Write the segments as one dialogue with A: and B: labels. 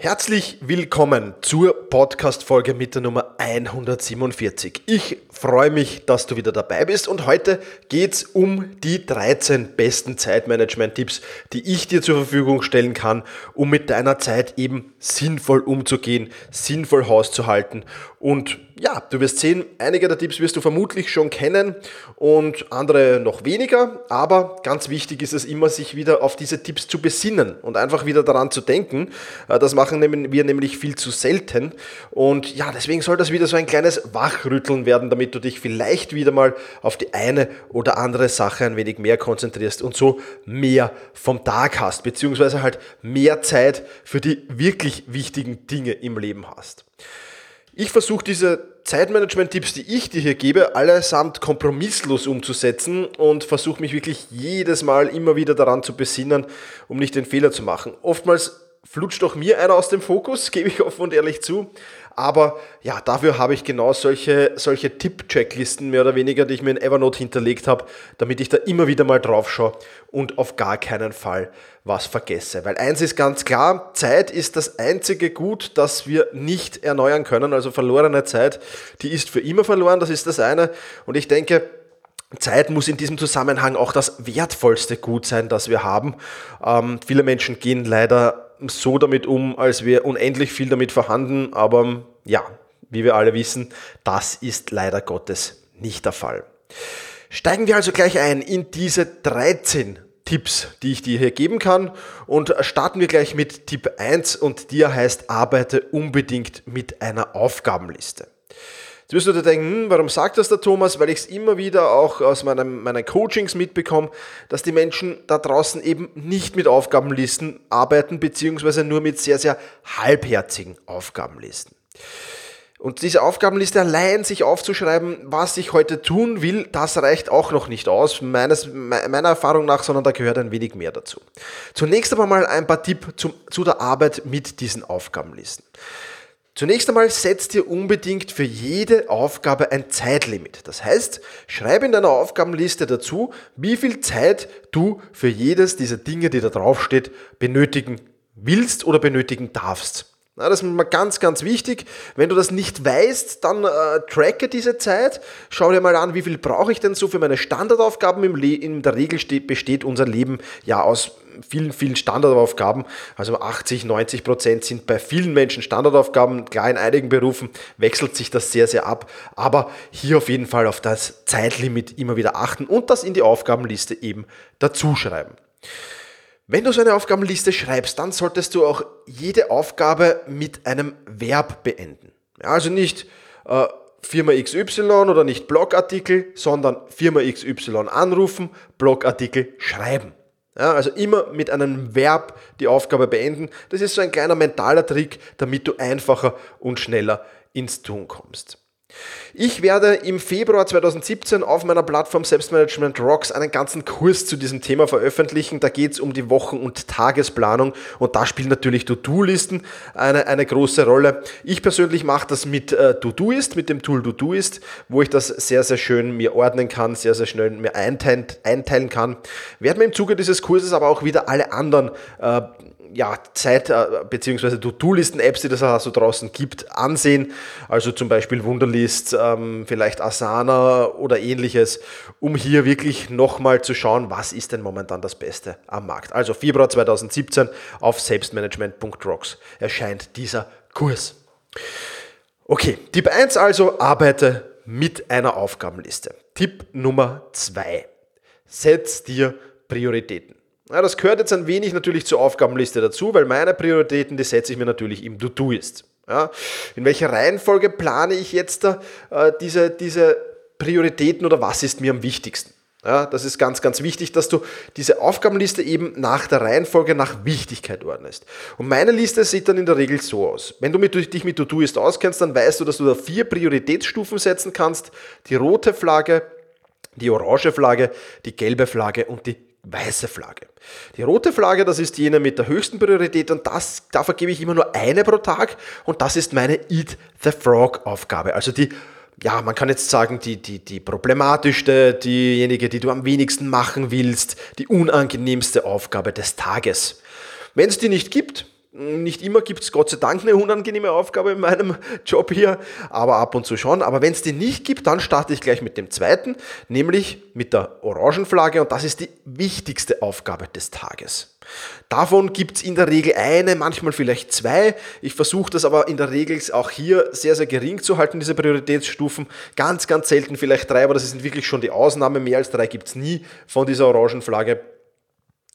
A: Herzlich willkommen zur Podcast-Folge mit der Nummer 147. Ich freue mich, dass du wieder dabei bist und heute geht es um die 13 besten Zeitmanagement-Tipps, die ich dir zur Verfügung stellen kann, um mit deiner Zeit eben sinnvoll umzugehen, sinnvoll hauszuhalten und ja, du wirst sehen, einige der Tipps wirst du vermutlich schon kennen und andere noch weniger, aber ganz wichtig ist es immer, sich wieder auf diese Tipps zu besinnen und einfach wieder daran zu denken. Äh, das machen wir nämlich viel zu selten und ja, deswegen soll das wieder so ein kleines Wachrütteln werden, damit du dich vielleicht wieder mal auf die eine oder andere Sache ein wenig mehr konzentrierst und so mehr vom Tag hast, beziehungsweise halt mehr Zeit für die wirklich wichtigen Dinge im Leben hast. Ich versuche diese Zeitmanagement-Tipps, die ich dir hier gebe, allesamt kompromisslos umzusetzen und versuche mich wirklich jedes Mal immer wieder daran zu besinnen, um nicht den Fehler zu machen. Oftmals flutscht auch mir einer aus dem Fokus, gebe ich offen und ehrlich zu. Aber ja, dafür habe ich genau solche, solche Tipp-Checklisten mehr oder weniger, die ich mir in Evernote hinterlegt habe, damit ich da immer wieder mal drauf schaue und auf gar keinen Fall was vergesse. Weil eins ist ganz klar, Zeit ist das einzige Gut, das wir nicht erneuern können. Also verlorene Zeit, die ist für immer verloren, das ist das eine. Und ich denke, Zeit muss in diesem Zusammenhang auch das wertvollste Gut sein, das wir haben. Ähm, viele Menschen gehen leider so damit um, als wäre unendlich viel damit vorhanden, aber ja, wie wir alle wissen, das ist leider Gottes nicht der Fall. Steigen wir also gleich ein in diese 13 Tipps, die ich dir hier geben kann und starten wir gleich mit Tipp 1 und der heißt, arbeite unbedingt mit einer Aufgabenliste. Jetzt wirst du dir denken, hm, warum sagt das der Thomas? Weil ich es immer wieder auch aus meinem, meinen Coachings mitbekomme, dass die Menschen da draußen eben nicht mit Aufgabenlisten arbeiten, beziehungsweise nur mit sehr, sehr halbherzigen Aufgabenlisten. Und diese Aufgabenliste allein sich aufzuschreiben, was ich heute tun will, das reicht auch noch nicht aus, meines, meiner Erfahrung nach, sondern da gehört ein wenig mehr dazu. Zunächst aber mal ein paar Tipps zu der Arbeit mit diesen Aufgabenlisten. Zunächst einmal setzt dir unbedingt für jede Aufgabe ein Zeitlimit. Das heißt, schreib in deiner Aufgabenliste dazu, wie viel Zeit du für jedes dieser Dinge, die da draufsteht, benötigen willst oder benötigen darfst. Na, das ist mal ganz, ganz wichtig. Wenn du das nicht weißt, dann äh, tracke diese Zeit. Schau dir mal an, wie viel brauche ich denn so für meine Standardaufgaben. In der Regel steht, besteht unser Leben ja aus vielen, vielen Standardaufgaben. Also 80, 90 Prozent sind bei vielen Menschen Standardaufgaben. Klar, in einigen Berufen wechselt sich das sehr, sehr ab. Aber hier auf jeden Fall auf das Zeitlimit immer wieder achten und das in die Aufgabenliste eben dazuschreiben. Wenn du so eine Aufgabenliste schreibst, dann solltest du auch jede Aufgabe mit einem Verb beenden. Ja, also nicht äh, Firma XY oder nicht Blogartikel, sondern Firma XY anrufen, Blogartikel schreiben. Ja, also immer mit einem Verb die Aufgabe beenden. Das ist so ein kleiner mentaler Trick, damit du einfacher und schneller ins Tun kommst. Ich werde im Februar 2017 auf meiner Plattform Selbstmanagement Rocks einen ganzen Kurs zu diesem Thema veröffentlichen. Da geht es um die Wochen- und Tagesplanung und da spielen natürlich To-Do-Listen eine, eine große Rolle. Ich persönlich mache das mit äh, To-Doist, mit dem Tool To-Doist, wo ich das sehr, sehr schön mir ordnen kann, sehr, sehr schnell mir einteilen, einteilen kann. Werden wir im Zuge dieses Kurses aber auch wieder alle anderen äh, ja, Zeit- äh, bzw. To-Do-Listen-Apps, die das auch so draußen gibt, ansehen. Also zum Beispiel Wunderlist, ähm, vielleicht Asana oder ähnliches, um hier wirklich nochmal zu schauen, was ist denn momentan das Beste am Markt. Also Februar 2017 auf selbstmanagement.rocks erscheint dieser Kurs. Okay, Tipp 1 also, arbeite mit einer Aufgabenliste. Tipp Nummer 2, setz dir Prioritäten. Ja, das gehört jetzt ein wenig natürlich zur Aufgabenliste dazu, weil meine Prioritäten, die setze ich mir natürlich im To-Do-Ist. Ja, in welcher Reihenfolge plane ich jetzt da, äh, diese, diese Prioritäten oder was ist mir am wichtigsten? Ja, das ist ganz, ganz wichtig, dass du diese Aufgabenliste eben nach der Reihenfolge, nach Wichtigkeit ordnest. Und meine Liste sieht dann in der Regel so aus. Wenn du mit, dich mit To-Do-Ist auskennst, dann weißt du, dass du da vier Prioritätsstufen setzen kannst. Die rote Flagge, die orange Flagge, die gelbe Flagge und die weiße Flagge. Die rote Flagge, das ist jene mit der höchsten Priorität und das, da vergebe ich immer nur eine pro Tag und das ist meine Eat the Frog Aufgabe. Also die, ja, man kann jetzt sagen, die, die, die problematischste, diejenige, die du am wenigsten machen willst, die unangenehmste Aufgabe des Tages. Wenn es die nicht gibt, nicht immer gibt es Gott sei Dank eine unangenehme Aufgabe in meinem Job hier, aber ab und zu schon. Aber wenn es die nicht gibt, dann starte ich gleich mit dem zweiten, nämlich mit der Orangenflagge und das ist die wichtigste Aufgabe des Tages. Davon gibt es in der Regel eine, manchmal vielleicht zwei. Ich versuche das aber in der Regel auch hier sehr, sehr gering zu halten, diese Prioritätsstufen. Ganz, ganz selten vielleicht drei, aber das sind wirklich schon die Ausnahme. Mehr als drei gibt es nie von dieser Orangenflagge.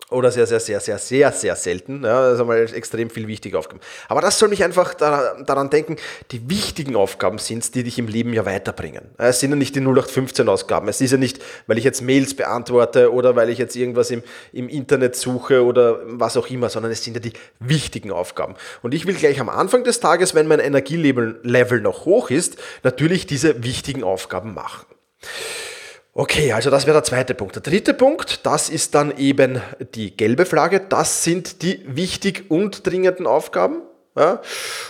A: Oder sehr, sehr, sehr, sehr, sehr, sehr selten. Ja, das ist einmal extrem viel wichtige Aufgaben. Aber das soll mich einfach daran denken, die wichtigen Aufgaben sind es, die dich im Leben ja weiterbringen. Es sind ja nicht die 0815 Ausgaben. Es ist ja nicht, weil ich jetzt Mails beantworte oder weil ich jetzt irgendwas im, im Internet suche oder was auch immer, sondern es sind ja die wichtigen Aufgaben. Und ich will gleich am Anfang des Tages, wenn mein Energielevel Level noch hoch ist, natürlich diese wichtigen Aufgaben machen. Okay, also das wäre der zweite Punkt. Der dritte Punkt, das ist dann eben die gelbe Flagge. Das sind die wichtig und dringenden Aufgaben. Ja?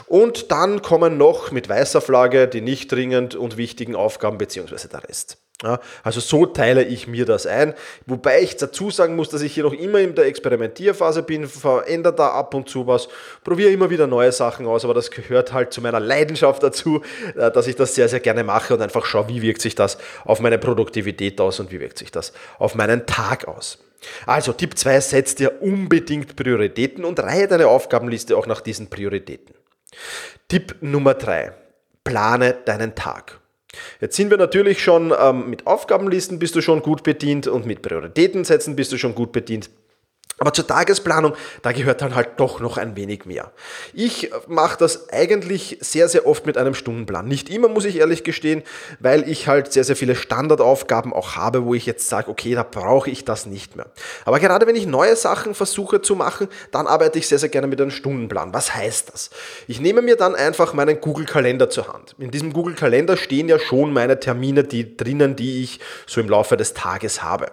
A: Und dann kommen noch mit weißer Flagge die nicht dringend und wichtigen Aufgaben beziehungsweise der Rest. Ja, also so teile ich mir das ein, wobei ich dazu sagen muss, dass ich hier noch immer in der Experimentierphase bin, verändere da ab und zu was, probiere immer wieder neue Sachen aus, aber das gehört halt zu meiner Leidenschaft dazu, äh, dass ich das sehr, sehr gerne mache und einfach schaue, wie wirkt sich das auf meine Produktivität aus und wie wirkt sich das auf meinen Tag aus. Also Tipp 2, setz dir unbedingt Prioritäten und reihe deine Aufgabenliste auch nach diesen Prioritäten. Tipp Nummer 3, plane deinen Tag. Jetzt sind wir natürlich schon ähm, mit Aufgabenlisten bist du schon gut bedient und mit Prioritäten setzen bist du schon gut bedient. Aber zur Tagesplanung, da gehört dann halt doch noch ein wenig mehr. Ich mache das eigentlich sehr, sehr oft mit einem Stundenplan. Nicht immer, muss ich ehrlich gestehen, weil ich halt sehr, sehr viele Standardaufgaben auch habe, wo ich jetzt sage, okay, da brauche ich das nicht mehr. Aber gerade wenn ich neue Sachen versuche zu machen, dann arbeite ich sehr, sehr gerne mit einem Stundenplan. Was heißt das? Ich nehme mir dann einfach meinen Google-Kalender zur Hand. In diesem Google-Kalender stehen ja schon meine Termine die drinnen, die ich so im Laufe des Tages habe.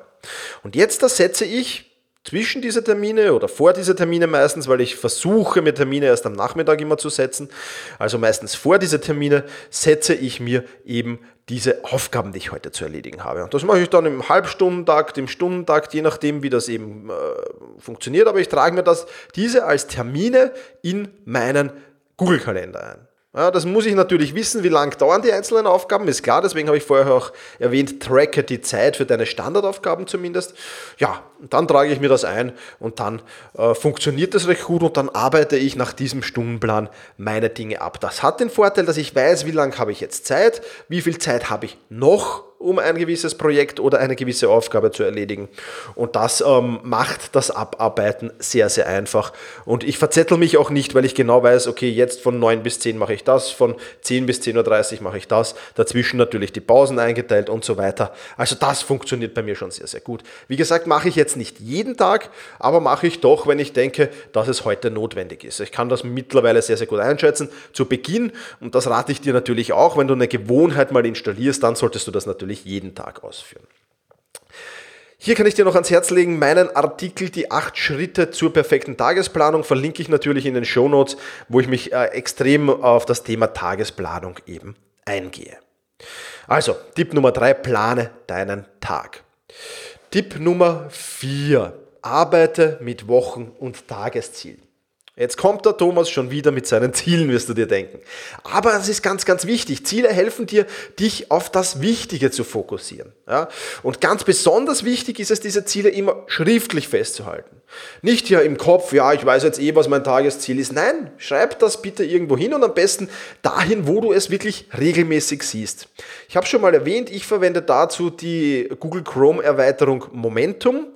A: Und jetzt da setze ich zwischen diese Termine oder vor diese Termine meistens, weil ich versuche, mir Termine erst am Nachmittag immer zu setzen. Also meistens vor diese Termine setze ich mir eben diese Aufgaben, die ich heute zu erledigen habe. Und das mache ich dann im Halbstundentakt, im Stundentakt, je nachdem, wie das eben äh, funktioniert. Aber ich trage mir das, diese als Termine in meinen Google-Kalender ein. Ja, das muss ich natürlich wissen, wie lang dauern die einzelnen Aufgaben, ist klar, deswegen habe ich vorher auch erwähnt, tracke die Zeit für deine Standardaufgaben zumindest. Ja, dann trage ich mir das ein und dann äh, funktioniert das recht gut und dann arbeite ich nach diesem Stundenplan meine Dinge ab. Das hat den Vorteil, dass ich weiß, wie lange habe ich jetzt Zeit, wie viel Zeit habe ich noch um ein gewisses Projekt oder eine gewisse Aufgabe zu erledigen. Und das ähm, macht das Abarbeiten sehr, sehr einfach. Und ich verzettel mich auch nicht, weil ich genau weiß, okay, jetzt von 9 bis 10 mache ich das, von 10 bis 10.30 Uhr mache ich das, dazwischen natürlich die Pausen eingeteilt und so weiter. Also das funktioniert bei mir schon sehr, sehr gut. Wie gesagt, mache ich jetzt nicht jeden Tag, aber mache ich doch, wenn ich denke, dass es heute notwendig ist. Ich kann das mittlerweile sehr, sehr gut einschätzen. Zu Beginn, und das rate ich dir natürlich auch, wenn du eine Gewohnheit mal installierst, dann solltest du das natürlich natürlich jeden Tag ausführen. Hier kann ich dir noch ans Herz legen, meinen Artikel Die acht Schritte zur perfekten Tagesplanung verlinke ich natürlich in den Show Notes, wo ich mich äh, extrem auf das Thema Tagesplanung eben eingehe. Also, Tipp Nummer drei, plane deinen Tag. Tipp Nummer vier, arbeite mit Wochen- und Tageszielen. Jetzt kommt der Thomas schon wieder mit seinen Zielen, wirst du dir denken. Aber es ist ganz, ganz wichtig. Ziele helfen dir, dich auf das Wichtige zu fokussieren. Ja? Und ganz besonders wichtig ist es, diese Ziele immer schriftlich festzuhalten. Nicht hier im Kopf, ja, ich weiß jetzt eh, was mein Tagesziel ist. Nein, schreib das bitte irgendwo hin und am besten dahin, wo du es wirklich regelmäßig siehst. Ich habe schon mal erwähnt, ich verwende dazu die Google Chrome Erweiterung Momentum.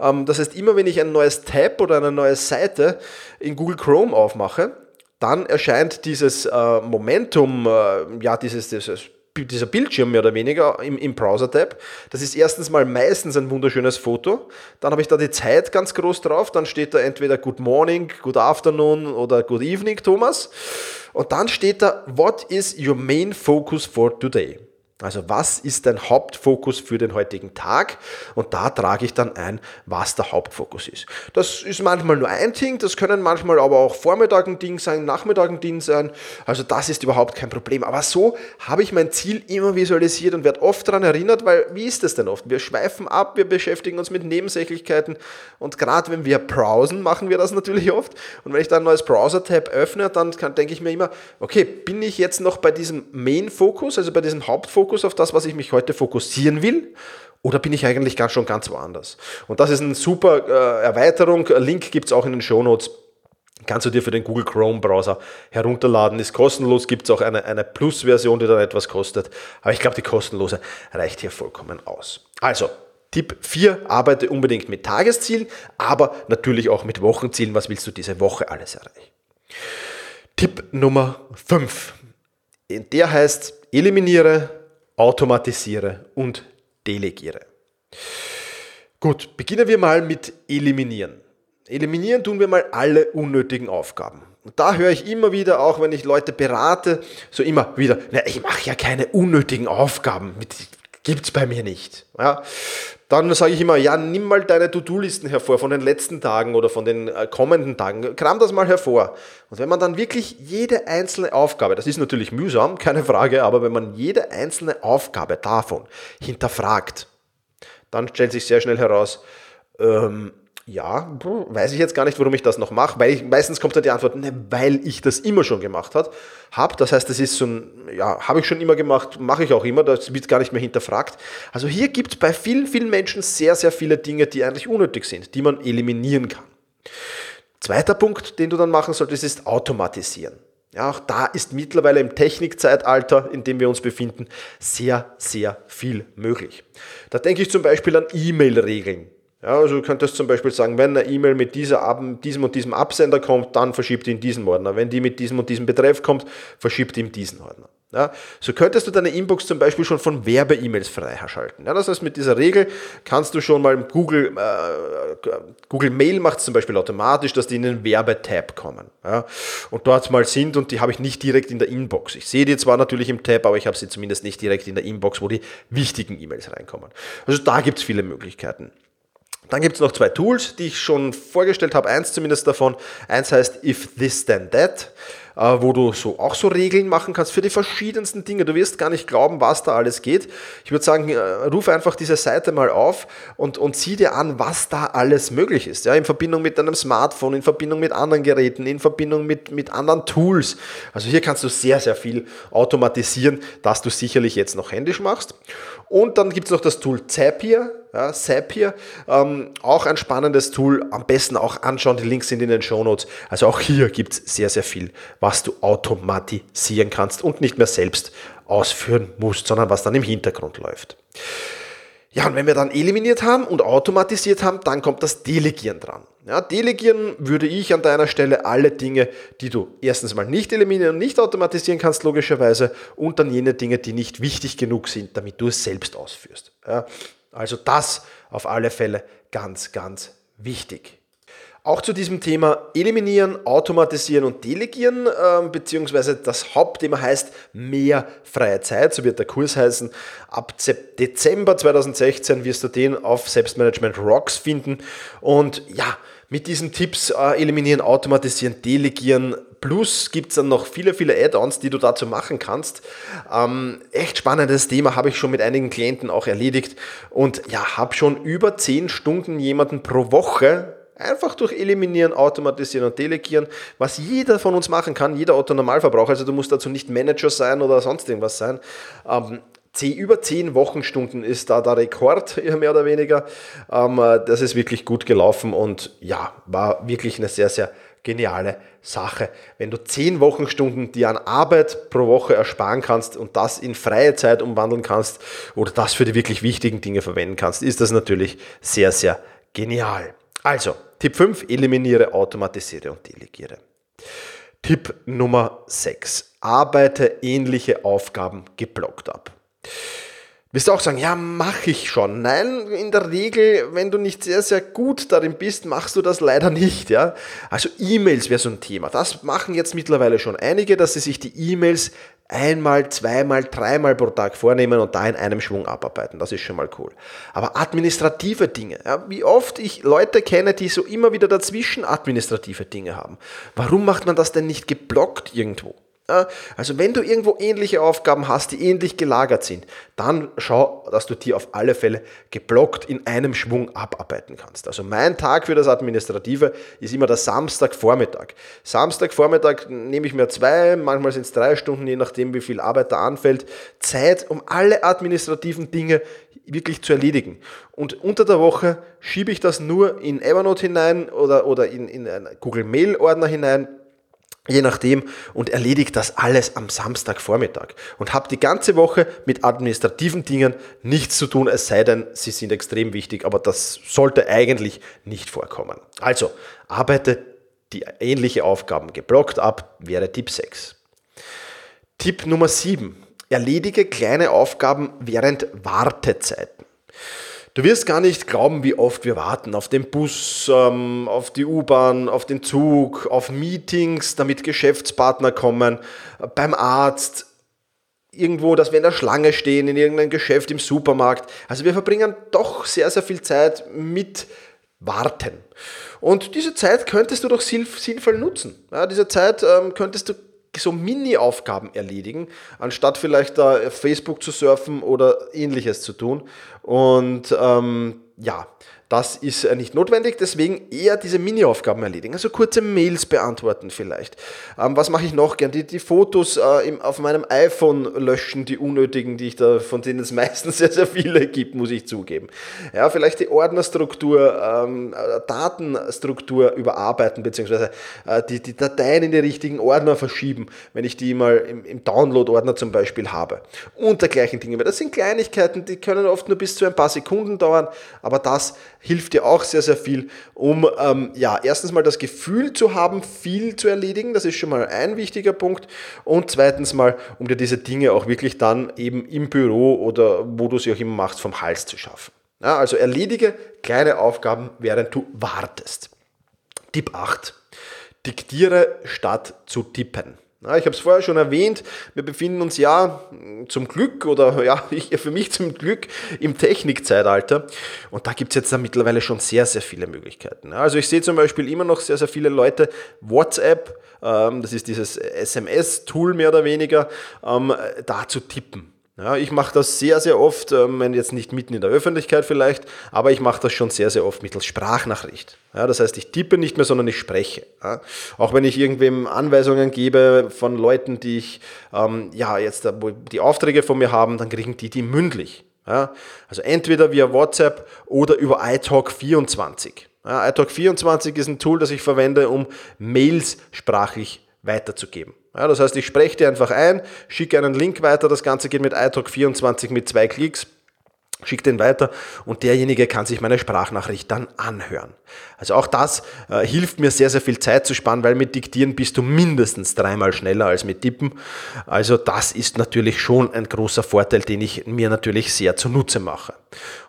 A: Ähm, das heißt, immer wenn ich ein neues Tab oder eine neue Seite in Google Chrome aufmache, dann erscheint dieses äh, Momentum, äh, ja, dieses, dieses dieser Bildschirm mehr oder weniger im, im Browser-Tab. Das ist erstens mal meistens ein wunderschönes Foto. Dann habe ich da die Zeit ganz groß drauf. Dann steht da entweder Good Morning, Good Afternoon oder Good Evening, Thomas. Und dann steht da, What is your main focus for today? Also was ist dein Hauptfokus für den heutigen Tag? Und da trage ich dann ein, was der Hauptfokus ist. Das ist manchmal nur ein Ding, das können manchmal aber auch Vormittag ein Ding sein, Nachmittag ein Ding sein. Also das ist überhaupt kein Problem. Aber so habe ich mein Ziel immer visualisiert und werde oft daran erinnert, weil wie ist das denn oft? Wir schweifen ab, wir beschäftigen uns mit Nebensächlichkeiten und gerade wenn wir browsen, machen wir das natürlich oft. Und wenn ich dann ein neues Browser-Tab öffne, dann denke ich mir immer, okay, bin ich jetzt noch bei diesem Main-Fokus, also bei diesem Hauptfokus, Fokus auf das, was ich mich heute fokussieren will? Oder bin ich eigentlich ganz schon ganz woanders? Und das ist eine super äh, Erweiterung. Link gibt es auch in den Show Notes. Kannst du dir für den Google Chrome Browser herunterladen. Ist kostenlos. Gibt es auch eine, eine Plus-Version, die dann etwas kostet. Aber ich glaube, die kostenlose reicht hier vollkommen aus. Also, Tipp 4, arbeite unbedingt mit Tageszielen, aber natürlich auch mit Wochenzielen. Was willst du diese Woche alles erreichen? Tipp Nummer 5. Der heißt, eliminiere automatisiere und delegiere. Gut, beginnen wir mal mit Eliminieren. Eliminieren tun wir mal alle unnötigen Aufgaben. Und da höre ich immer wieder, auch wenn ich Leute berate, so immer wieder, na, ich mache ja keine unnötigen Aufgaben, gibt es bei mir nicht. Ja, dann sage ich immer, ja, nimm mal deine To-Do-Listen hervor von den letzten Tagen oder von den äh, kommenden Tagen. Kram das mal hervor. Und wenn man dann wirklich jede einzelne Aufgabe, das ist natürlich mühsam, keine Frage, aber wenn man jede einzelne Aufgabe davon hinterfragt, dann stellt sich sehr schnell heraus, ähm, ja, weiß ich jetzt gar nicht, warum ich das noch mache, weil ich, meistens kommt dann die Antwort, ne, weil ich das immer schon gemacht habe. Hab, das heißt, das ist so ein, ja, habe ich schon immer gemacht, mache ich auch immer, das wird gar nicht mehr hinterfragt. Also hier gibt es bei vielen, vielen Menschen sehr, sehr viele Dinge, die eigentlich unnötig sind, die man eliminieren kann. Zweiter Punkt, den du dann machen solltest, ist automatisieren. Ja, auch da ist mittlerweile im Technikzeitalter, in dem wir uns befinden, sehr, sehr viel möglich. Da denke ich zum Beispiel an E-Mail-Regeln. Ja, also du könntest zum Beispiel sagen, wenn eine E-Mail mit dieser, diesem und diesem Absender kommt, dann verschiebt ihn diesen Ordner. Wenn die mit diesem und diesem Betreff kommt, verschiebt ihm diesen Ordner. Ja, so könntest du deine Inbox zum Beispiel schon von Werbe-E-Mails freischalten. Ja, das heißt, mit dieser Regel kannst du schon mal Google, äh, Google Mail macht zum Beispiel automatisch, dass die in den Werbetab kommen. Ja, und dort mal sind und die habe ich nicht direkt in der Inbox. Ich sehe die zwar natürlich im Tab, aber ich habe sie zumindest nicht direkt in der Inbox, wo die wichtigen E-Mails reinkommen. Also da gibt es viele Möglichkeiten. Dann gibt es noch zwei Tools, die ich schon vorgestellt habe. Eins zumindest davon. Eins heißt If This Then That, äh, wo du so auch so Regeln machen kannst für die verschiedensten Dinge. Du wirst gar nicht glauben, was da alles geht. Ich würde sagen, äh, ruf einfach diese Seite mal auf und, und sieh dir an, was da alles möglich ist. Ja, in Verbindung mit deinem Smartphone, in Verbindung mit anderen Geräten, in Verbindung mit, mit anderen Tools. Also hier kannst du sehr, sehr viel automatisieren, das du sicherlich jetzt noch händisch machst. Und dann gibt es noch das Tool Zapier. Ja, Zapier, ähm, auch ein spannendes Tool. Am besten auch anschauen, die Links sind in den Show Notes. Also auch hier gibt es sehr, sehr viel, was du automatisieren kannst und nicht mehr selbst ausführen musst, sondern was dann im Hintergrund läuft. Ja, und wenn wir dann eliminiert haben und automatisiert haben, dann kommt das Delegieren dran. Ja, delegieren würde ich an deiner Stelle alle Dinge, die du erstens mal nicht eliminieren und nicht automatisieren kannst, logischerweise, und dann jene Dinge, die nicht wichtig genug sind, damit du es selbst ausführst. Ja, also das auf alle Fälle ganz, ganz wichtig. Auch zu diesem Thema Eliminieren, Automatisieren und Delegieren, äh, beziehungsweise das Hauptthema heißt mehr freie Zeit, so wird der Kurs heißen. Ab Dezember 2016 wirst du den auf Selbstmanagement Rocks finden. Und ja, mit diesen Tipps äh, eliminieren, automatisieren, delegieren. Plus gibt es dann noch viele, viele Add-ons, die du dazu machen kannst. Ähm, echt spannendes Thema, habe ich schon mit einigen Klienten auch erledigt. Und ja, habe schon über 10 Stunden jemanden pro Woche Einfach durch Eliminieren, Automatisieren und Delegieren, was jeder von uns machen kann, jeder Otto-Normalverbraucher. Also du musst dazu nicht Manager sein oder sonst irgendwas sein. Ähm, über 10 Wochenstunden ist da der Rekord, mehr oder weniger. Ähm, äh, das ist wirklich gut gelaufen und ja, war wirklich eine sehr, sehr geniale Sache. Wenn du 10 Wochenstunden dir an Arbeit pro Woche ersparen kannst und das in freie Zeit umwandeln kannst oder das für die wirklich wichtigen Dinge verwenden kannst, ist das natürlich sehr, sehr genial. Also, Tipp 5, eliminiere, automatisiere und delegiere. Tipp Nummer 6, arbeite ähnliche Aufgaben geblockt ab. Wirst du auch sagen, ja, mache ich schon. Nein, in der Regel, wenn du nicht sehr, sehr gut darin bist, machst du das leider nicht. Ja? Also E-Mails wäre so ein Thema. Das machen jetzt mittlerweile schon einige, dass sie sich die E-Mails einmal, zweimal, dreimal pro Tag vornehmen und da in einem Schwung abarbeiten. Das ist schon mal cool. Aber administrative Dinge, ja, wie oft ich Leute kenne, die so immer wieder dazwischen administrative Dinge haben. Warum macht man das denn nicht geblockt irgendwo? Also wenn du irgendwo ähnliche Aufgaben hast, die ähnlich gelagert sind, dann schau, dass du die auf alle Fälle geblockt in einem Schwung abarbeiten kannst. Also mein Tag für das Administrative ist immer der Samstagvormittag. Samstagvormittag nehme ich mir zwei, manchmal sind es drei Stunden, je nachdem wie viel Arbeit da anfällt, Zeit, um alle administrativen Dinge wirklich zu erledigen. Und unter der Woche schiebe ich das nur in Evernote hinein oder, oder in, in einen Google Mail Ordner hinein je nachdem, und erledigt das alles am Samstagvormittag und habe die ganze Woche mit administrativen Dingen nichts zu tun, es sei denn, sie sind extrem wichtig, aber das sollte eigentlich nicht vorkommen. Also, arbeite die ähnliche Aufgaben geblockt ab, wäre Tipp 6. Tipp Nummer 7. Erledige kleine Aufgaben während Wartezeiten. Du wirst gar nicht glauben, wie oft wir warten auf den Bus, ähm, auf die U-Bahn, auf den Zug, auf Meetings, damit Geschäftspartner kommen, beim Arzt, irgendwo, dass wir in der Schlange stehen, in irgendeinem Geschäft, im Supermarkt. Also wir verbringen doch sehr, sehr viel Zeit mit Warten. Und diese Zeit könntest du doch sinnvoll nutzen. Ja, diese Zeit ähm, könntest du so Mini-Aufgaben erledigen, anstatt vielleicht da Facebook zu surfen oder ähnliches zu tun. Und ähm, ja, das ist nicht notwendig, deswegen eher diese Mini-Aufgaben erledigen. Also kurze Mails beantworten vielleicht. Ähm, was mache ich noch gern? Die, die Fotos äh, im, auf meinem iPhone löschen, die unnötigen, die ich da, von denen es meistens sehr, sehr viele gibt, muss ich zugeben. Ja, vielleicht die Ordnerstruktur, ähm, äh, Datenstruktur überarbeiten, beziehungsweise äh, die, die Dateien in die richtigen Ordner verschieben, wenn ich die mal im, im Download-Ordner zum Beispiel habe. Und dergleichen Dinge. Das sind Kleinigkeiten, die können oft nur bis zu ein paar Sekunden dauern, aber das hilft dir auch sehr, sehr viel, um ähm, ja, erstens mal das Gefühl zu haben, viel zu erledigen. Das ist schon mal ein wichtiger Punkt. Und zweitens mal, um dir diese Dinge auch wirklich dann eben im Büro oder wo du sie auch immer machst, vom Hals zu schaffen. Ja, also erledige kleine Aufgaben, während du wartest. Tipp 8. Diktiere statt zu tippen. Ja, ich habe es vorher schon erwähnt, wir befinden uns ja zum Glück oder ja, für mich zum Glück im Technikzeitalter und da gibt es jetzt da mittlerweile schon sehr, sehr viele Möglichkeiten. Also ich sehe zum Beispiel immer noch sehr, sehr viele Leute WhatsApp, ähm, das ist dieses SMS-Tool mehr oder weniger, ähm, da zu tippen. Ja, ich mache das sehr, sehr oft, ähm, jetzt nicht mitten in der Öffentlichkeit vielleicht, aber ich mache das schon sehr, sehr oft mittels Sprachnachricht. Ja, das heißt, ich tippe nicht mehr, sondern ich spreche. Ja, auch wenn ich irgendwem Anweisungen gebe von Leuten, die ich, ähm, ja, jetzt die Aufträge von mir haben, dann kriegen die die mündlich. Ja, also entweder via WhatsApp oder über iTalk24. Ja, iTalk24 ist ein Tool, das ich verwende, um Mails sprachlich weiterzugeben. Ja, das heißt, ich spreche dir einfach ein, schicke einen Link weiter, das Ganze geht mit iTalk24 mit zwei Klicks schickt den weiter und derjenige kann sich meine Sprachnachricht dann anhören. Also auch das äh, hilft mir sehr, sehr viel Zeit zu sparen, weil mit Diktieren bist du mindestens dreimal schneller als mit Tippen. Also das ist natürlich schon ein großer Vorteil, den ich mir natürlich sehr zunutze mache.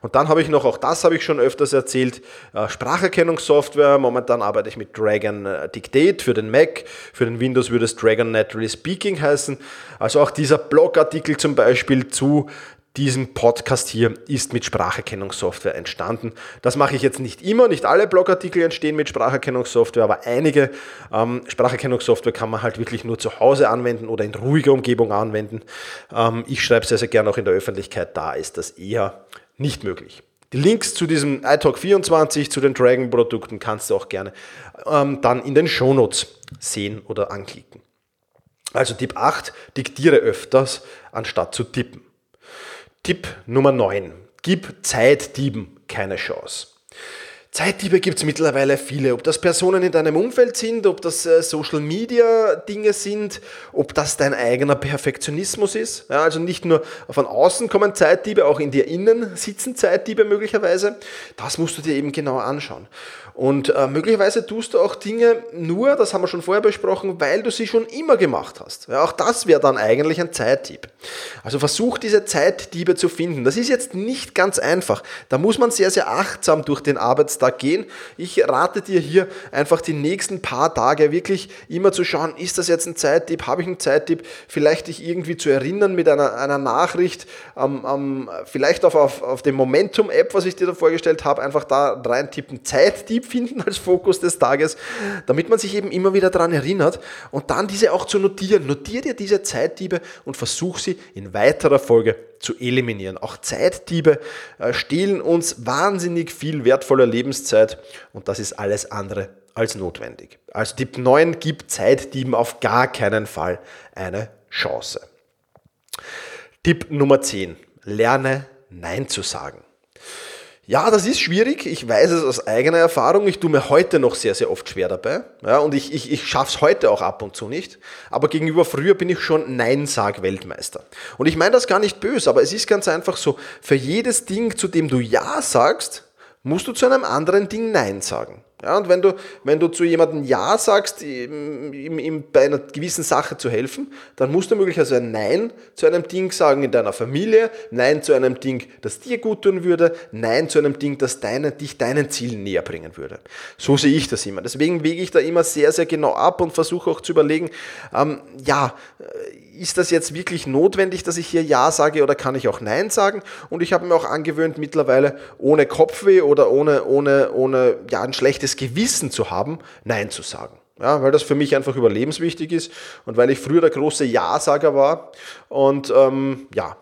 A: Und dann habe ich noch, auch das habe ich schon öfters erzählt, äh, Spracherkennungssoftware. Momentan arbeite ich mit Dragon äh, Dictate für den Mac. Für den Windows würde es Dragon Naturally Speaking heißen. Also auch dieser Blogartikel zum Beispiel zu diesem Podcast hier ist mit Spracherkennungssoftware entstanden. Das mache ich jetzt nicht immer, nicht alle Blogartikel entstehen mit Spracherkennungssoftware, aber einige ähm, Spracherkennungssoftware kann man halt wirklich nur zu Hause anwenden oder in ruhiger Umgebung anwenden. Ähm, ich schreibe sehr, sehr gerne auch in der Öffentlichkeit, da ist das eher nicht möglich. Die Links zu diesem iTalk24, zu den Dragon-Produkten kannst du auch gerne ähm, dann in den Shownotes sehen oder anklicken. Also Tipp 8, diktiere öfters, anstatt zu tippen. Tipp Nummer 9. Gib Zeitdieben keine Chance. Zeitdiebe gibt es mittlerweile viele. Ob das Personen in deinem Umfeld sind, ob das äh, Social Media Dinge sind, ob das dein eigener Perfektionismus ist. Ja, also nicht nur von außen kommen Zeitdiebe, auch in dir innen sitzen Zeitdiebe möglicherweise. Das musst du dir eben genau anschauen. Und äh, möglicherweise tust du auch Dinge nur, das haben wir schon vorher besprochen, weil du sie schon immer gemacht hast. Ja, auch das wäre dann eigentlich ein Zeitdieb. Also versuch diese Zeitdiebe zu finden. Das ist jetzt nicht ganz einfach. Da muss man sehr, sehr achtsam durch den Arbeitstag gehen. Ich rate dir hier einfach die nächsten paar Tage wirklich immer zu schauen, ist das jetzt ein Zeittipp, habe ich einen Zeittipp, vielleicht dich irgendwie zu erinnern mit einer, einer Nachricht, ähm, ähm, vielleicht auf, auf, auf dem Momentum-App, was ich dir da vorgestellt habe, einfach da rein tippen, Zeittipp finden als Fokus des Tages, damit man sich eben immer wieder daran erinnert und dann diese auch zu notieren. Notier dir diese Zeitdiebe und versuch sie in weiterer Folge zu eliminieren. Auch Zeitdiebe äh, stehlen uns wahnsinnig viel wertvoller Lebenszeit und das ist alles andere als notwendig. Also Tipp 9 gibt Zeitdieben auf gar keinen Fall eine Chance. Tipp Nummer 10. Lerne Nein zu sagen. Ja, das ist schwierig. Ich weiß es aus eigener Erfahrung. Ich tue mir heute noch sehr, sehr oft schwer dabei. Ja, und ich, ich, ich schaffe es heute auch ab und zu nicht. Aber gegenüber früher bin ich schon Nein-Sag-Weltmeister. Und ich meine das gar nicht böse, aber es ist ganz einfach so, für jedes Ding, zu dem du Ja sagst, musst du zu einem anderen Ding Nein sagen. Ja, und wenn du, wenn du zu jemandem Ja sagst, ihm, ihm bei einer gewissen Sache zu helfen, dann musst du möglicherweise ein Nein zu einem Ding sagen in deiner Familie, Nein zu einem Ding, das dir gut tun würde, Nein zu einem Ding, das deine, dich deinen Zielen näher bringen würde. So sehe ich das immer. Deswegen wege ich da immer sehr, sehr genau ab und versuche auch zu überlegen, ähm, ja, ist das jetzt wirklich notwendig, dass ich hier Ja sage oder kann ich auch Nein sagen? Und ich habe mir auch angewöhnt, mittlerweile ohne Kopfweh oder ohne, ohne, ohne ja, ein schlechtes Gewissen zu haben, Nein zu sagen. Ja, weil das für mich einfach überlebenswichtig ist und weil ich früher der große Ja-Sager war. Und ähm, ja,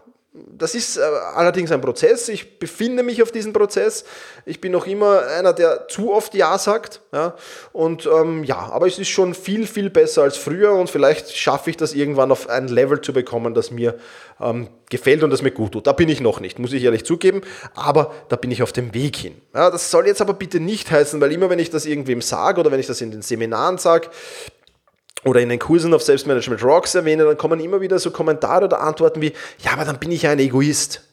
A: das ist äh, allerdings ein Prozess. Ich befinde mich auf diesem Prozess. Ich bin noch immer einer, der zu oft Ja sagt. Ja? Und ähm, ja, aber es ist schon viel, viel besser als früher und vielleicht schaffe ich das irgendwann auf ein Level zu bekommen, das mir ähm, gefällt und das mir gut tut. Da bin ich noch nicht, muss ich ehrlich zugeben, aber da bin ich auf dem Weg hin. Ja, das soll jetzt aber bitte nicht heißen, weil immer wenn ich das irgendwem sage oder wenn ich das in den Seminaren sage, oder in den Kursen auf Selbstmanagement Rocks erwähne, dann kommen immer wieder so Kommentare oder Antworten wie, ja, aber dann bin ich ja ein Egoist.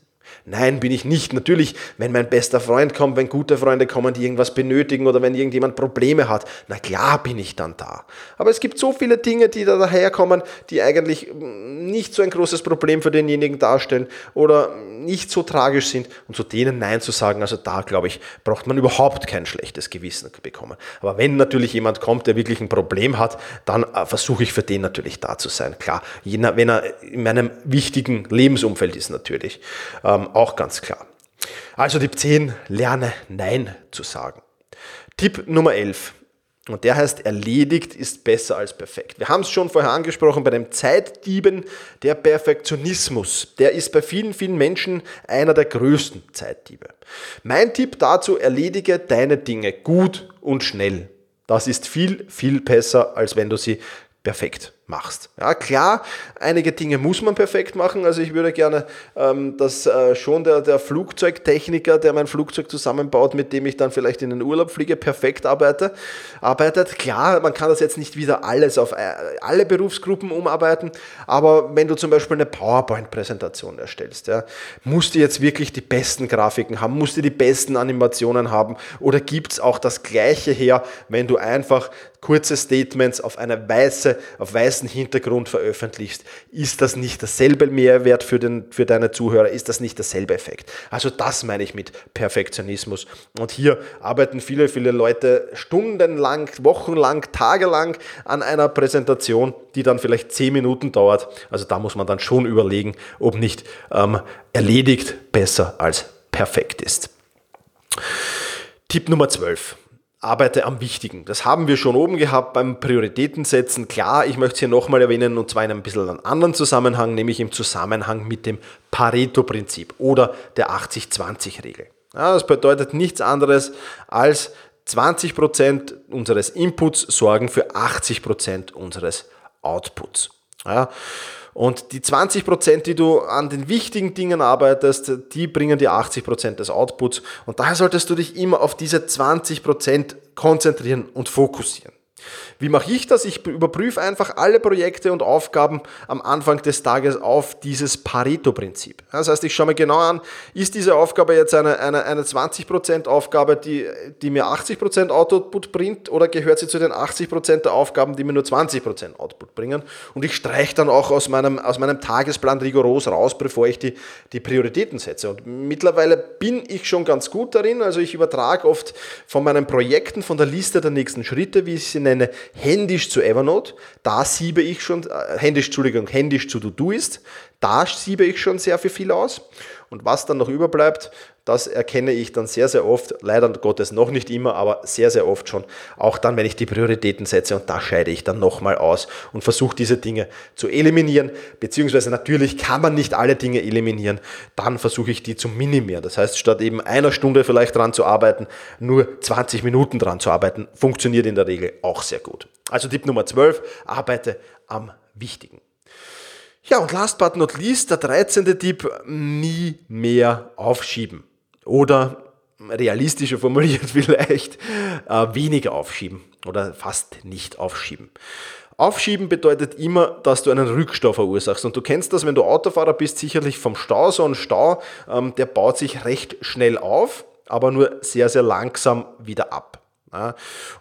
A: Nein, bin ich nicht. Natürlich, wenn mein bester Freund kommt, wenn gute Freunde kommen, die irgendwas benötigen oder wenn irgendjemand Probleme hat, na klar bin ich dann da. Aber es gibt so viele Dinge, die da daherkommen, die eigentlich nicht so ein großes Problem für denjenigen darstellen oder nicht so tragisch sind und zu denen Nein zu sagen, also da glaube ich, braucht man überhaupt kein schlechtes Gewissen bekommen. Aber wenn natürlich jemand kommt, der wirklich ein Problem hat, dann äh, versuche ich für den natürlich da zu sein. Klar, wenn er in meinem wichtigen Lebensumfeld ist natürlich. Auch ganz klar. Also Tipp 10, lerne Nein zu sagen. Tipp Nummer 11. Und der heißt, erledigt ist besser als perfekt. Wir haben es schon vorher angesprochen bei dem Zeitdieben. Der Perfektionismus, der ist bei vielen, vielen Menschen einer der größten Zeitdiebe. Mein Tipp dazu, erledige deine Dinge gut und schnell. Das ist viel, viel besser, als wenn du sie perfekt machst. Ja, klar, einige Dinge muss man perfekt machen. Also ich würde gerne, ähm, dass äh, schon der, der Flugzeugtechniker, der mein Flugzeug zusammenbaut, mit dem ich dann vielleicht in den Urlaub fliege, perfekt arbeite, arbeitet. Klar, man kann das jetzt nicht wieder alles auf äh, alle Berufsgruppen umarbeiten, aber wenn du zum Beispiel eine PowerPoint-Präsentation erstellst, ja, musst du jetzt wirklich die besten Grafiken haben, musst du die besten Animationen haben oder gibt es auch das Gleiche her, wenn du einfach kurze Statements auf eine weiße, auf weißen Hintergrund veröffentlichst, ist das nicht dasselbe Mehrwert für, den, für deine Zuhörer, ist das nicht dasselbe Effekt. Also das meine ich mit Perfektionismus. Und hier arbeiten viele, viele Leute stundenlang, wochenlang, tagelang an einer Präsentation, die dann vielleicht zehn Minuten dauert. Also da muss man dann schon überlegen, ob nicht ähm, erledigt besser als perfekt ist. Tipp Nummer 12 arbeite am Wichtigen. Das haben wir schon oben gehabt beim Prioritätensetzen. Klar, ich möchte es hier nochmal erwähnen und zwar in einem bisschen einem anderen Zusammenhang, nämlich im Zusammenhang mit dem Pareto-Prinzip oder der 80-20-Regel. Ja, das bedeutet nichts anderes als 20% unseres Inputs sorgen für 80% unseres Outputs. Ja, und die 20% die du an den wichtigen Dingen arbeitest, die bringen dir 80% des Outputs. Und daher solltest du dich immer auf diese 20% konzentrieren und fokussieren. Wie mache ich das? Ich überprüfe einfach alle Projekte und Aufgaben am Anfang des Tages auf dieses Pareto-Prinzip. Das heißt, ich schaue mir genau an, ist diese Aufgabe jetzt eine, eine, eine 20% Aufgabe, die, die mir 80% Output bringt oder gehört sie zu den 80% der Aufgaben, die mir nur 20% Output bringen? Und ich streiche dann auch aus meinem, aus meinem Tagesplan rigoros raus, bevor ich die, die Prioritäten setze. Und mittlerweile bin ich schon ganz gut darin. Also ich übertrage oft von meinen Projekten, von der Liste der nächsten Schritte, wie ich sie nenne, händisch zu Evernote. Da siebe ich schon, äh, händisch, Entschuldigung, händisch zu Todoist. Da siebe ich schon sehr viel aus. Und was dann noch überbleibt, das erkenne ich dann sehr, sehr oft, leider Gottes noch nicht immer, aber sehr, sehr oft schon, auch dann, wenn ich die Prioritäten setze und da scheide ich dann nochmal aus und versuche diese Dinge zu eliminieren, beziehungsweise natürlich kann man nicht alle Dinge eliminieren, dann versuche ich die zu minimieren. Das heißt, statt eben einer Stunde vielleicht dran zu arbeiten, nur 20 Minuten dran zu arbeiten, funktioniert in der Regel auch sehr gut. Also Tipp Nummer 12, arbeite am Wichtigen. Ja, und last but not least, der 13. Tipp, nie mehr aufschieben. Oder realistischer formuliert vielleicht, äh, weniger aufschieben oder fast nicht aufschieben. Aufschieben bedeutet immer, dass du einen Rückstau verursachst. Und du kennst das, wenn du Autofahrer bist, sicherlich vom Stau. So ein Stau, ähm, der baut sich recht schnell auf, aber nur sehr, sehr langsam wieder ab.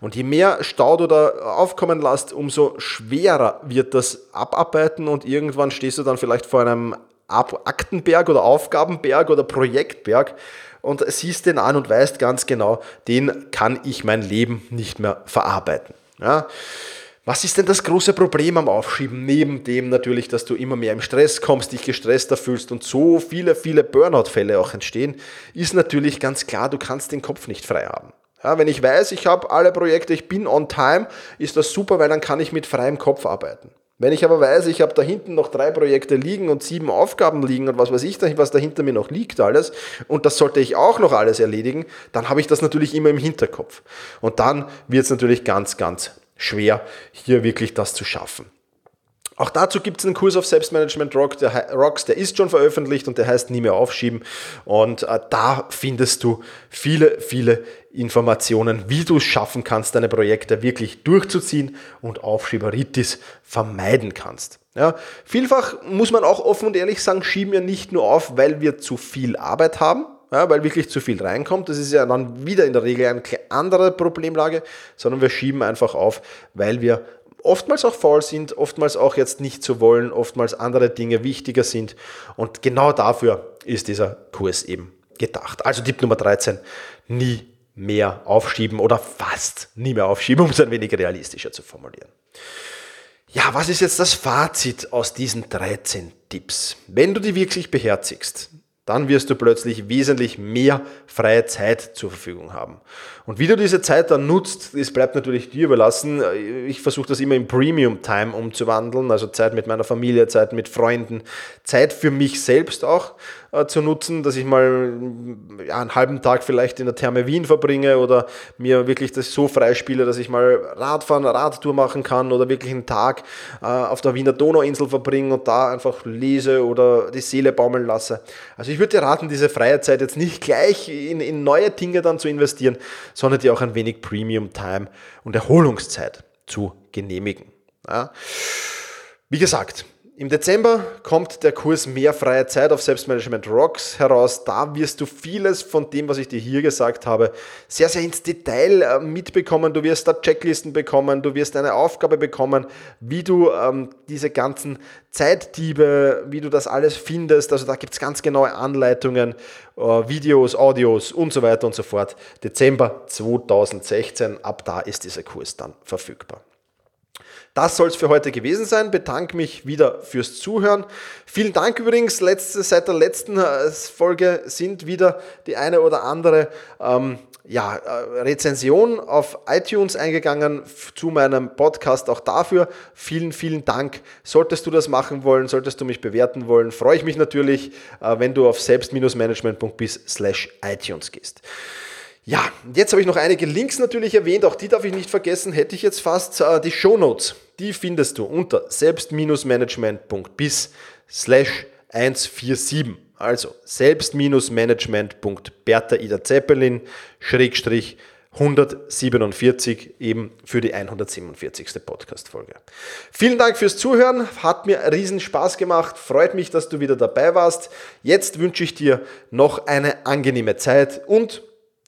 A: Und je mehr Stau du da aufkommen lässt, umso schwerer wird das abarbeiten und irgendwann stehst du dann vielleicht vor einem Aktenberg oder Aufgabenberg oder Projektberg und siehst den an und weißt ganz genau, den kann ich mein Leben nicht mehr verarbeiten. Ja. Was ist denn das große Problem am Aufschieben? Neben dem natürlich, dass du immer mehr im Stress kommst, dich gestresster fühlst und so viele, viele Burnout-Fälle auch entstehen, ist natürlich ganz klar, du kannst den Kopf nicht frei haben. Ja, wenn ich weiß, ich habe alle Projekte, ich bin on time, ist das super, weil dann kann ich mit freiem Kopf arbeiten. Wenn ich aber weiß, ich habe da hinten noch drei Projekte liegen und sieben Aufgaben liegen und was weiß ich, was da hinter mir noch liegt alles und das sollte ich auch noch alles erledigen, dann habe ich das natürlich immer im Hinterkopf. Und dann wird es natürlich ganz, ganz schwer, hier wirklich das zu schaffen. Auch dazu gibt es einen Kurs auf Selbstmanagement Rock, der, Rocks, der ist schon veröffentlicht und der heißt Nie mehr aufschieben. Und äh, da findest du viele, viele Informationen, wie du es schaffen kannst, deine Projekte wirklich durchzuziehen und Aufschieberitis vermeiden kannst. Ja, vielfach muss man auch offen und ehrlich sagen, schieben wir nicht nur auf, weil wir zu viel Arbeit haben, ja, weil wirklich zu viel reinkommt. Das ist ja dann wieder in der Regel eine andere Problemlage, sondern wir schieben einfach auf, weil wir oftmals auch faul sind, oftmals auch jetzt nicht zu wollen, oftmals andere Dinge wichtiger sind. Und genau dafür ist dieser Kurs eben gedacht. Also Tipp Nummer 13, nie mehr aufschieben oder fast nie mehr aufschieben, um es ein wenig realistischer zu formulieren. Ja, was ist jetzt das Fazit aus diesen 13 Tipps? Wenn du die wirklich beherzigst, dann wirst du plötzlich wesentlich mehr freie Zeit zur Verfügung haben. Und wie du diese Zeit dann nutzt, das bleibt natürlich dir überlassen. Ich versuche das immer in Premium Time umzuwandeln, also Zeit mit meiner Familie, Zeit mit Freunden, Zeit für mich selbst auch äh, zu nutzen, dass ich mal ja, einen halben Tag vielleicht in der Therme Wien verbringe oder mir wirklich das so freispiele, dass ich mal Radfahren, Radtour machen kann oder wirklich einen Tag äh, auf der Wiener Donauinsel verbringe und da einfach lese oder die Seele baumeln lasse. Also ich würde dir raten, diese freie Zeit jetzt nicht gleich in, in neue Dinge dann zu investieren, sondern dir auch ein wenig Premium Time und Erholungszeit zu genehmigen. Ja. Wie gesagt, im Dezember kommt der Kurs Mehr freie Zeit auf Selbstmanagement Rocks heraus. Da wirst du vieles von dem, was ich dir hier gesagt habe, sehr, sehr ins Detail äh, mitbekommen. Du wirst da Checklisten bekommen, du wirst eine Aufgabe bekommen, wie du ähm, diese ganzen Zeitdiebe, wie du das alles findest. Also da gibt es ganz genaue Anleitungen, äh, Videos, Audios und so weiter und so fort. Dezember 2016, ab da ist dieser Kurs dann verfügbar. Das soll es für heute gewesen sein. Bedanke mich wieder fürs Zuhören. Vielen Dank übrigens. Letzte, seit der letzten äh, Folge sind wieder die eine oder andere ähm, ja, äh, Rezension auf iTunes eingegangen zu meinem Podcast. Auch dafür vielen, vielen Dank. Solltest du das machen wollen, solltest du mich bewerten wollen, freue ich mich natürlich, äh, wenn du auf selbst-management.bis slash iTunes gehst. Ja, jetzt habe ich noch einige Links natürlich erwähnt, auch die darf ich nicht vergessen, hätte ich jetzt fast äh, die Show Notes. Die findest du unter selbst-management.bis slash 147. Also selbst-management.bertha Zeppelin schrägstrich 147 eben für die 147. Podcast-Folge. Vielen Dank fürs Zuhören, hat mir riesen Spaß gemacht, freut mich, dass du wieder dabei warst. Jetzt wünsche ich dir noch eine angenehme Zeit und